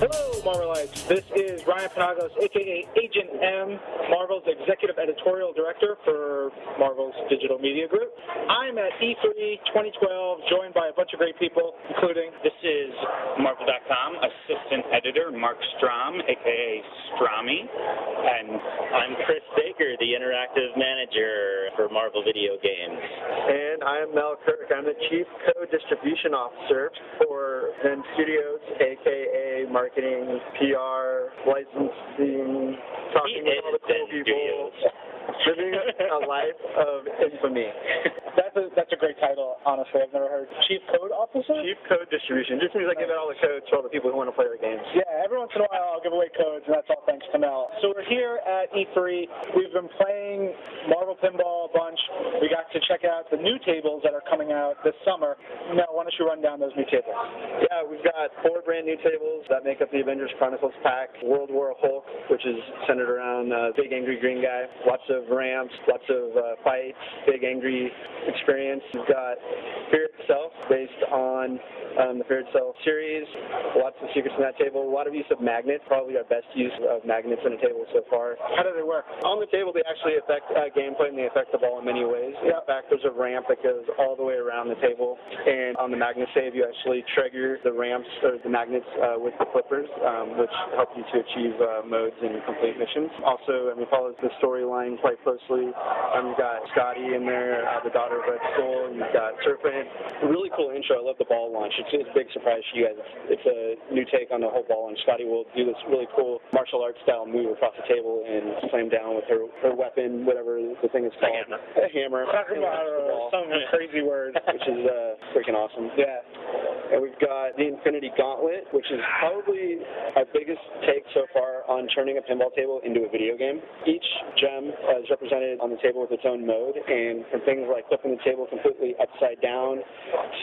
Hello, Marvelites. This is Ryan Panagos, aka Agent M, Marvel's Executive Editorial Director for Marvel's Digital Media Group. I'm at E3 2012, joined by a bunch of great people, including This is Marvel.com Assistant Editor Marc Strom, aka Strommy, and I'm Chris Baker, the Interactive Manager for Marvel Video Games. And I'm Mel Kirk. I'm the Chief Code Distribution Officer for Zen Studios, aka Marketing, PR, Licensing, talking He with all the cool people, living a life of infamy. that's a that's a great title. Honestly, I've never heard Chief Code Officer. Chief Code Distribution. just means I give out all the codes to all the people who want to play the games. Yeah, every once in a while I'll give away codes, and that's all thanks to Mel. So we're here at E3. We've been playing Marvel Pinball a bunch. We got to check out the new tables that are coming out this summer. Mel, why don't you run down those new tables? Yeah, we've got four brand new tables that make up the Avengers Chronicles pack. World War Hulk, which is centered around uh, big angry green guy. Lots of ramps, lots of uh, fights, big angry experience. We've got Fear itself, based on um, the Fear itself series. Lots of secrets in that table. A lot of use of magnets. Probably our best use of magnets in a table so far. How do they work? On the table, they actually affect uh, gameplay and they affect the ball in many ways. In fact, there's a ramp that goes all the way around the table, and on the magnet save, you actually trigger the ramps or the magnets uh, with the flippers, um, which help you to achieve uh, modes and complete missions. Also, I mean, follows the storyline quite closely. Um, you've got Skadi in there, uh, the daughter of Red Skull. You've got Serpent. Really cool intro. I love the ball launch. It's, it's a big surprise to you guys. It's, it's a new take on the whole ball launch. Skadi will do this really cool martial arts style move across the table and slam down with her, her weapon, whatever the thing is called. hammer. A hammer. Talk And about uh, some crazy words. which is uh, freaking awesome. Yeah. And we've got the Infinity Gauntlet, which is probably our biggest take so far on turning a pinball table into a video game. Each gem uh, is represented on the table with its own mode, and from things like flipping the table completely upside down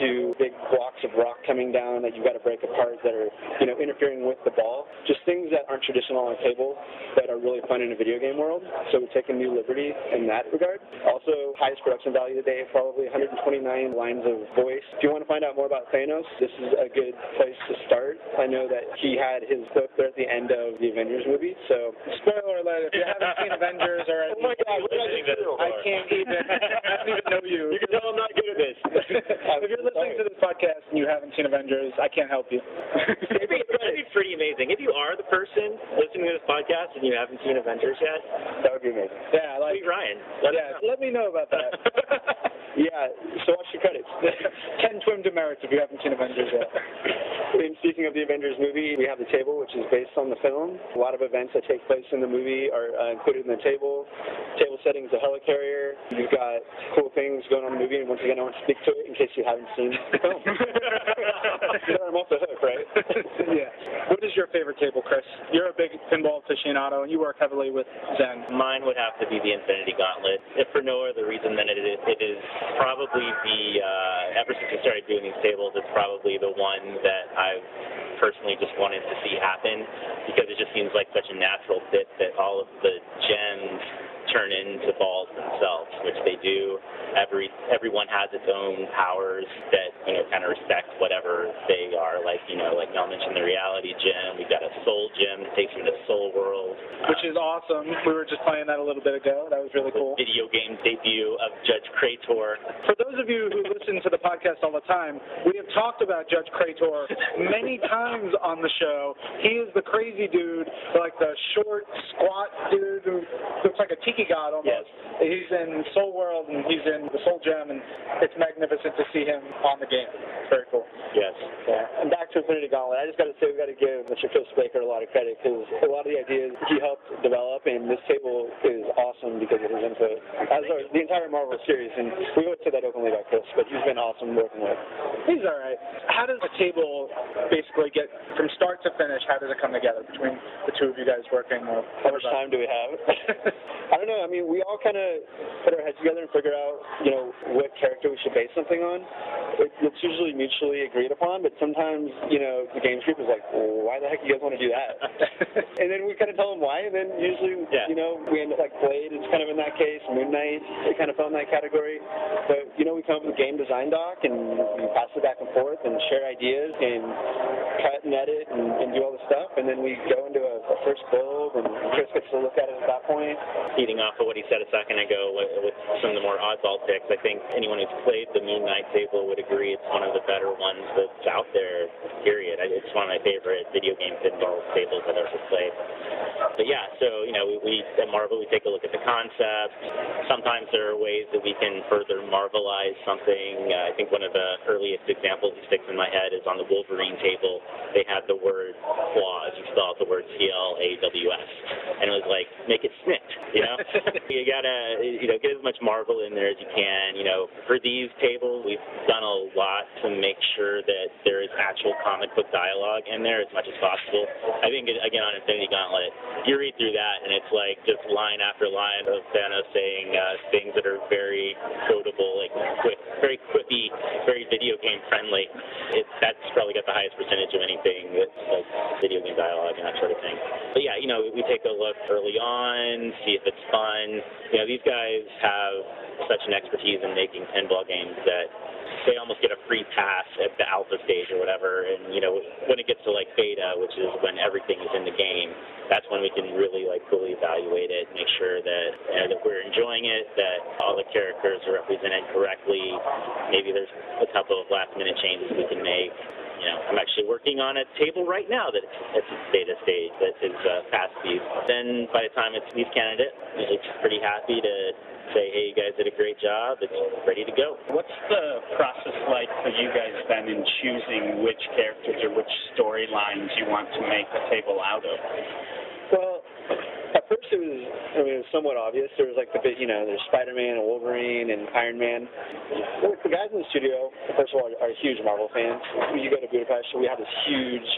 to big blocks of rock coming down that you've got to break apart that are, you know, interfering with the ball. Just things that aren't traditional on a table that are really fun in a video game world. So we've taken new liberty in that regard. Also, highest production value today, probably 129 lines of voice. If you want to find out more about Thanos, this is a good place to. I know that he had his book there at the end of the Avengers movie, so Spoiler alert: If you haven't seen Avengers or Oh my God, what did I do? I can't even. I don't even know you. you can tell I'm not good at this. if you're listening to this podcast and you haven't seen Avengers, I can't help you. It'd be, that'd be pretty amazing. If you are the person listening to this podcast and you haven't seen Avengers yet, that would be amazing. yeah, like tweet Ryan. Let yeah. Let me know about that. Yeah, so watch the credits. Ten twin demerits if you haven't seen Avengers yet. And speaking of the Avengers movie, we have the table, which is based on the film. A lot of events that take place in the movie are uh, included in the table. Table setting is a helicarrier. You've got cool things going on in the movie, and once again, I want to speak to it in case you haven't seen the film. so I'm off the hook, right? yeah. What is your favorite table, Chris? You're a big pinball aficionado, and you work heavily with Zen. Mine would have to be the Infinity Gauntlet, if for no other reason than it is, it is probably the, uh, ever since I started doing these tables, it's probably the one that I've personally just wanted to see happen because it just seems like such a natural fit that all of the gems turn into balls themselves, which they do. Every everyone has its own powers that you know kind of respect whatever they are. Like you know, like Mel mentioned, the reality gem. We've got a soul gem that takes you to the soul world. Which is awesome. We were just playing that a little bit ago. That was really cool. video game debut of Judge Krator. For those of you who listen to the podcast all the time, we have talked about Judge Krator many times on the show. He is the crazy dude, like the short, squat dude who looks like a tiki god almost. Yes. He's in Soul World and he's in the Soul Gem, and it's magnificent to see him on the game. It's very cool. Yes. Yeah. And back to Infinity Gauntlet, I just got to say we got to give Mr. Chris Baker a lot of credit because a lot of the ideas he helped develop, and this table is awesome because of his input. As are the entire Marvel series, and we always say that openly about Chris, but he's been awesome working with. He's all right. How does a table basically get from start to finish? How does it come together between the two of you guys working? How much time do we have? I don't know. I mean, we all kind of put our heads together and figure out, you know, what character we should base something on. It, it's usually mutually agreed upon, but sometimes, you know, the games group is like, well, why the heck do you guys want to do that? and then we kind of tell them why, and then usually, Yeah. you know, we end up like Blade. It's kind of in that case. Moon Knight, it kind of fell in that category. But you know, we come up with a game design doc and we pass it back and forth and share ideas and cut and edit and, and do all the stuff, and then we go into a, a first build, and Chris gets to look at it at that point. Feeding off of what he said a second ago with, with some of the more oddball picks, I think anyone who's played the Moon Knight table would agree it's one of the better ones that's out there, period. It's one of my favorite video game pinball tables I've ever played. But yeah, so, you know, we, we at Marvel, we take a look at the concept. Sometimes there are ways that we can further marvelize something. Uh, I think one of the earliest examples that sticks in my head is on the Wolverine table. They had the word claws. You spell out the word C-L-A-W-S. And it was like, make it snikt, you know? you gotta, you know, get as much Marvel in there as you can. You know, for these tables, we've done a lot to make sure that there is actual comic book dialogue in there as much as possible. I think, again, on Infinity Gauntlet, you read through that and it's like just line after line of Thanos saying uh, things that are very quotable, like quick, very quippy, very video game friendly. It, that's probably got the highest percentage of anything that's like video game dialogue and that sort of thing. But yeah, you know, we take a look early on, see if it's fun. You know, these guys have such an expertise in making pinball games that they almost get a free pass at the alpha stage or whatever. And you know, when it gets to like beta, which is when everything is in the game, that's when we can really like fully evaluate it, make sure that you know, that we're enjoying it, that all the characters are represented correctly. Maybe there's a couple of last minute changes we can make. You know, I'm actually working on a table right now that it's, it's beta stage that is uh, fast speed. Then by the time it's lead candidate, it's pretty happy to say, hey, you guys did a great job. It's ready to go. What's the process like for you guys then in choosing which characters or which storylines you want to make the table out of? Well, at first it was, I mean, it was somewhat obvious. There was like the big, you know, there's Spider-Man and Wolverine and Iron Man. The guys in the studio, first of all, are huge Marvel fans. When you go to Budapest, so we have this huge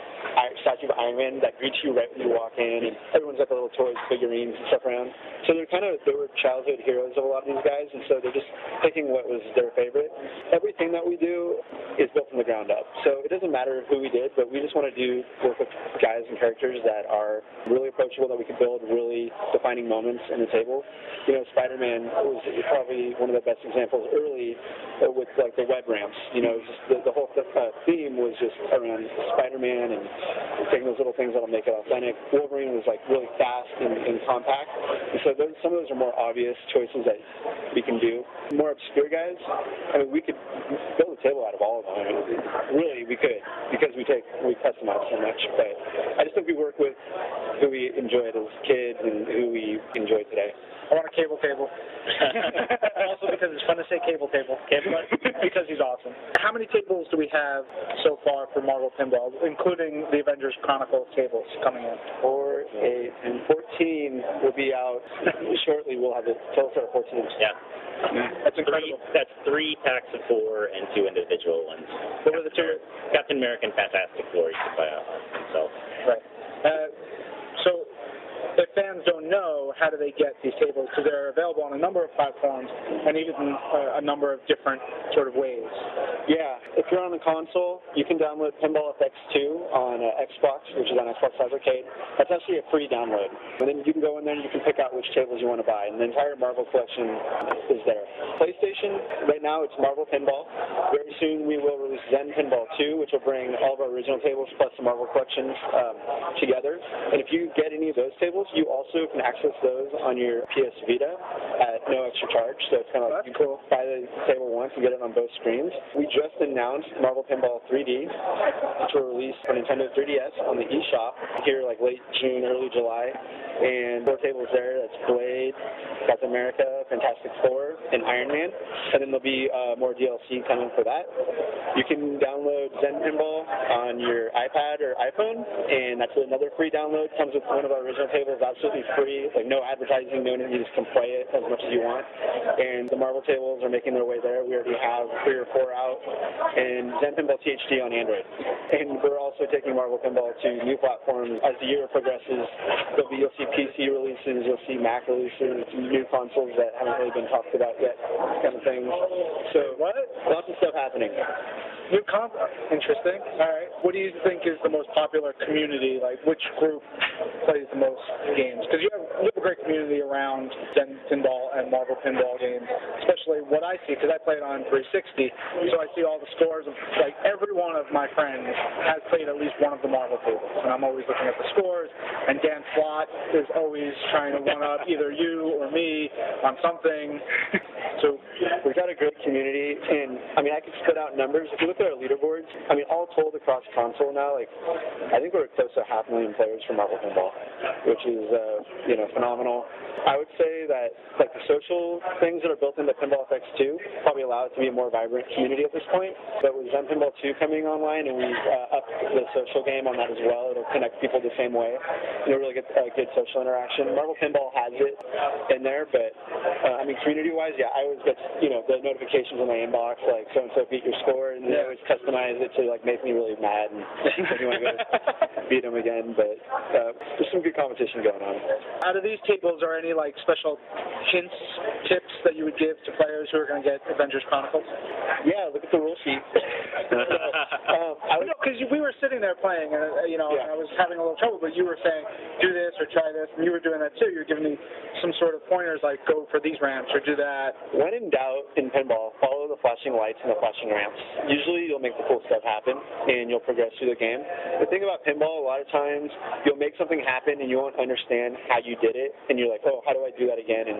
statue of Iron Man that greets you right when you walk in, and everyone's got the little toys, figurines, and stuff around. So they're kind of, they were childhood heroes of a lot of these guys, and so they're just picking what was their favorite. Everything that we do is built from the ground up. So it doesn't matter who we did, but we just want to do work with guys and characters that are really approachable, that we can build really defining moments in the table. You know, Spider-Man was probably one of the best examples early uh, with like the web ramps. You know, just the, the whole th- uh, theme was just around Spider-Man and taking those little things that'll make it authentic. Wolverine was like really fast and, and compact. And so those, some of those are more obvious choices that we can do. More obscure guys, I mean, we could build a table out of all of them. I mean, really, we could because we take we customize so much. But I just think we work with who we enjoyed as kids and who we enjoy today. I want a cable table. also because it's fun to say cable table. Cable because he's awesome. How many tables do we have so far for Marvel Pinball, including the Avengers Chronicles tables coming in? Four, eight, and 14 will be out shortly. We'll have the total set of 14. Yeah. That's Three, incredible. that's three packs of four and two individual ones. What were the two? Captain American Fantastic Four you can buy off himself. Right. Uh, so, if fans don't know, how do they get these tables? Because they're available on a number of platforms and even uh, a number of different sort of ways. Yeah, if you're on the console, you can download Pinball FX2 on uh, Xbox, which is on Xbox Live Arcade. That's actually a free download. And then you can go in there and you can pick out which tables you want to buy. And the entire Marvel collection is there. PlayStation, right now it's Marvel Pinball. Very soon we will release Zen Pinball 2, which will bring all of our original tables plus the Marvel collections um, together. And if you get any of those tables, you also can access those on your PS Vita at no extra charge. So it's kind of like you buy the table once and get it on both screens. We just announced Marvel Pinball 3D, which will release for Nintendo 3DS on the eShop here like late June, early July. And four tables there. That's Blade, Captain America, Fantastic Four, and Iron Man. And then there'll be uh, more DLC coming for that. You can download Zen Pinball on your iPad or iPhone, and that's another free download. Comes with one of our original tables, absolutely free. like no advertising, no you just can play it as much as you want. And the Marvel tables are making their way there. We already have three or four out, and Zen Pinball THD on Android. And we're also taking Marvel Pinball to new platforms as the year progresses. There'll be you'll see PC releases, you'll see Mac releases, new consoles that haven't really been talked about yet, kind of things. So What? lots of stuff happening. New comp. Interesting. All right. What do you think is the most popular community? Like, which group plays the most games? Because you have, you have a great community around Zen Pinball and Marvel Pinball games, especially what I see, because I play it on 360. So I see all the scores of, like, every one of my friends has played at least one of the Marvel tables. And I'm always looking at the scores. And Dan Slott is always trying to one up either you or me on something. So We've got a great community, and I mean, I could spit out numbers. If you look at our leaderboards, I mean, all told across console now, like, I think we're close to half a million players for Marvel Pinball, which is, uh, you know, phenomenal. I would say that, like, the social things that are built into Pinball FX2 probably allow it to be a more vibrant community at this point. But with Zen Pinball 2 coming online, and we've uh, upped the social game on that as well, it'll connect people the same way. You'll really get a good social interaction. Marvel Pinball has it in there, but, uh, I mean, community-wise, yeah, I always get, you know, the notifications in my inbox, like, so-and-so beat your score, and they always customize it to, like, make me really mad and make me want to go beat them again. But uh, there's some good competition going on. out of these tables, are any like special hints, tips that you would give to players who are going to get Avengers Chronicles? Yeah, look at the rule sheet. um, I would, No, because we were sitting there playing, and uh, you know, Yeah. and I was having a little trouble. But you were saying, do this or try this, and you were doing that too. You were giving me some sort of pointers, like go for these ramps or do that. when in doubt in pinball, follow the flashing lights and the flashing ramps. Usually you'll make the cool stuff happen and you'll progress through the game. The thing about pinball, a lot of times you'll make something happen and you won't understand how you did it and you're like, oh, how do I do that again? And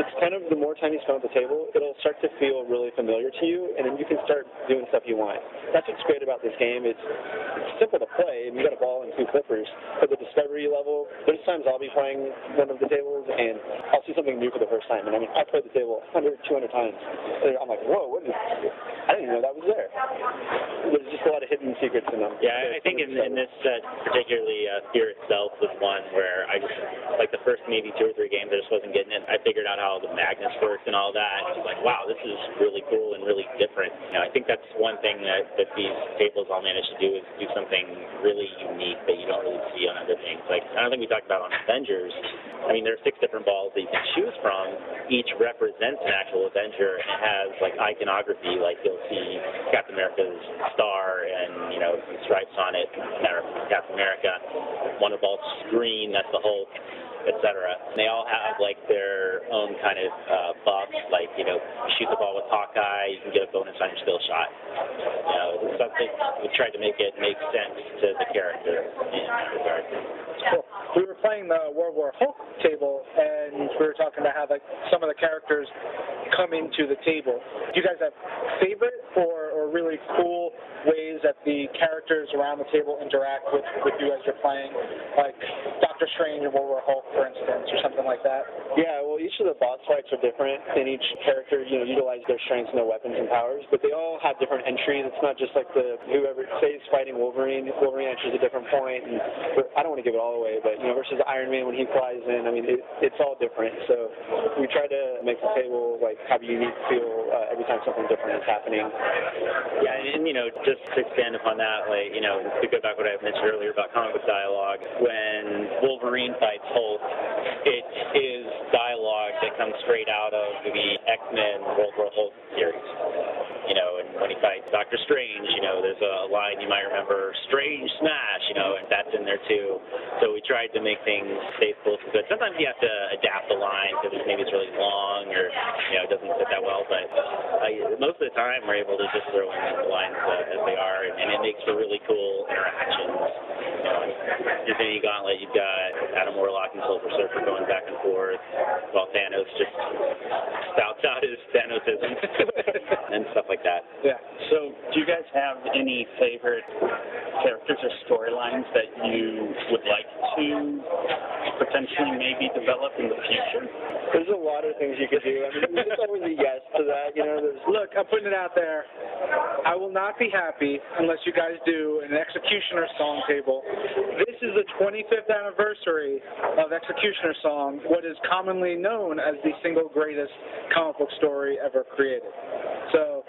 it's kind of the more time you spend at the table, it'll start to feel really familiar to you and then you can start doing stuff you want. That's what's great about this game. It's, it's simple to play and you got a ball and two flippers. But the discovery level, there's times I'll be playing one of the tables and I'll see something new for the first time. And I mean, I played the table 100, 200 times. And I'm like, whoa, what is I didn't even know that was there. There's just a lot of hidden secrets in them. Yeah, I- I think in, in this set, particularly uh, Fear itself was one where I just, like the first maybe two or three games, I just wasn't getting it. I figured out how the magnets worked and all that. I was like, wow, this is really cool and really different. You know, I think that's one thing that, that these tables all manage to do is do something really unique that you don't really see on other things. Like, I don't think we talked about on Avengers. I mean, there are six different balls that you can choose from. Each represents an actual Avenger and has like iconography, like you'll see Captain America's star and, you know, stripes on it, Captain America. One of balls green, that's the Hulk, etc. They all have like their own kind of uh, buffs, like, you know, shoot the ball with Hawkeye, you can get a bonus on your still shot. You know, something we tried to make it make sense to the character in that regard. We were playing the World War Hulk table, and we were talking about how like some of the characters come into the table. Do you guys have favorite or, or really cool ways that the characters around the table interact with, with you as you're playing? Like Doctor Strange and World War Hulk, for instance, or something like that? Yeah, well, each of the boss fights are different, and each character, you know, utilize their strengths and their weapons and powers. But they all have different entries. It's not just like the whoever say is fighting Wolverine. Wolverine enters a different point, and I don't want to give it all away, but you know, versus Iron Man when he flies in. I mean, it, it's all different. So we try to make the table like have a unique feel uh, every time something different is happening. Yeah, and, and you know, just to expand upon that, like you know, to go back what I mentioned earlier about comic book dialogue, when Wolverine fights Hulk, it is dialogue that comes straight out of the X-Men World War Hulk series. You know, and when he fights Doctor Strange, you know, there's a line you might remember, Strange Smash, you know, and that's in there too. So we tried to make things faithful to good. Sometimes you have to adapt the line because maybe it's really long time we're able to just throw in the lines uh, as they are, and it makes for really cool interactions. You know, in Infinity Gauntlet, you've got Adam Warlock and Silver Surfer going back and forth, while Thanos just spouts out his Thanosism and stuff like that. Yeah. So, do you guys have any favorite characters or storylines that you would like to potentially maybe develop in the future? Lot of things you could do. I mean, there's always a yes to that. You know, Look, I'm putting it out there. I will not be happy unless you guys do an Executioner song table. This is the 25th anniversary of Executioner Song, what is commonly known as the single greatest comic book story ever created. So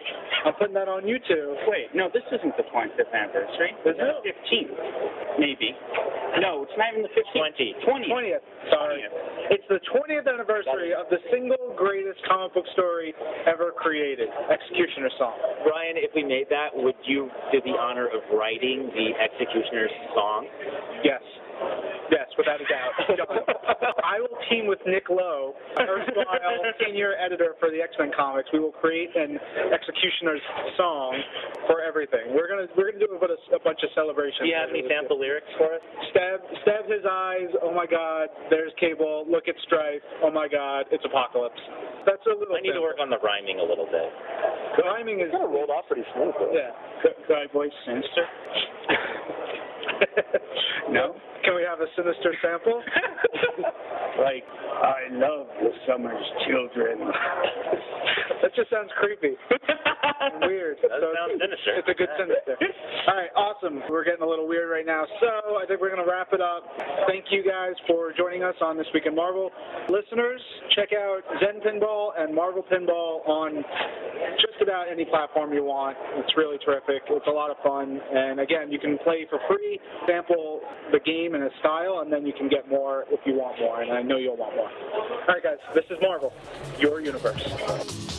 I'm putting that on YouTube. Wait, no, this isn't the 25th anniversary. Is it? the 15th, maybe. No, it's not even the 15th. 20. 20th. 20th. Sorry. It's the 20th anniversary of the single greatest comic book story ever created, Executioner Song. Brian, if we made that, would you do the honor of writing the Executioner's song? Yes. Yes, without a doubt. I will team with Nick Lowe, erstwhile senior editor for the X-Men comics. We will create an Executioner's song for everything. We're gonna we're gonna do a, bit a bunch of celebrations. Do you have any sample lyrics for us? Stab stab his eyes. Oh my God! There's Cable. Look at Stryfe. Oh my God! It's Apocalypse. That's a little. I need to work on the rhyming a little bit. The rhyming is kind of rolled off pretty smooth. Though. yeah. Could, could I voice Sinister? No? Can we have a sinister sample? like, I love the summer's children. that just sounds creepy. Weird. That So sounds it's- sinister. It's a good sinister. All right, awesome. We're getting a little weird right now, so I think we're going to wrap it up. Thank you guys for joining us on This Week in Marvel. Listeners, check out Zen Pinball and Marvel Pinball on just about any platform you want. It's really terrific. It's a lot of fun. And again, you can play for free, sample the game in a style, and then you can get more if you want more. And I know you'll want more. All right, guys, this is Marvel, your universe.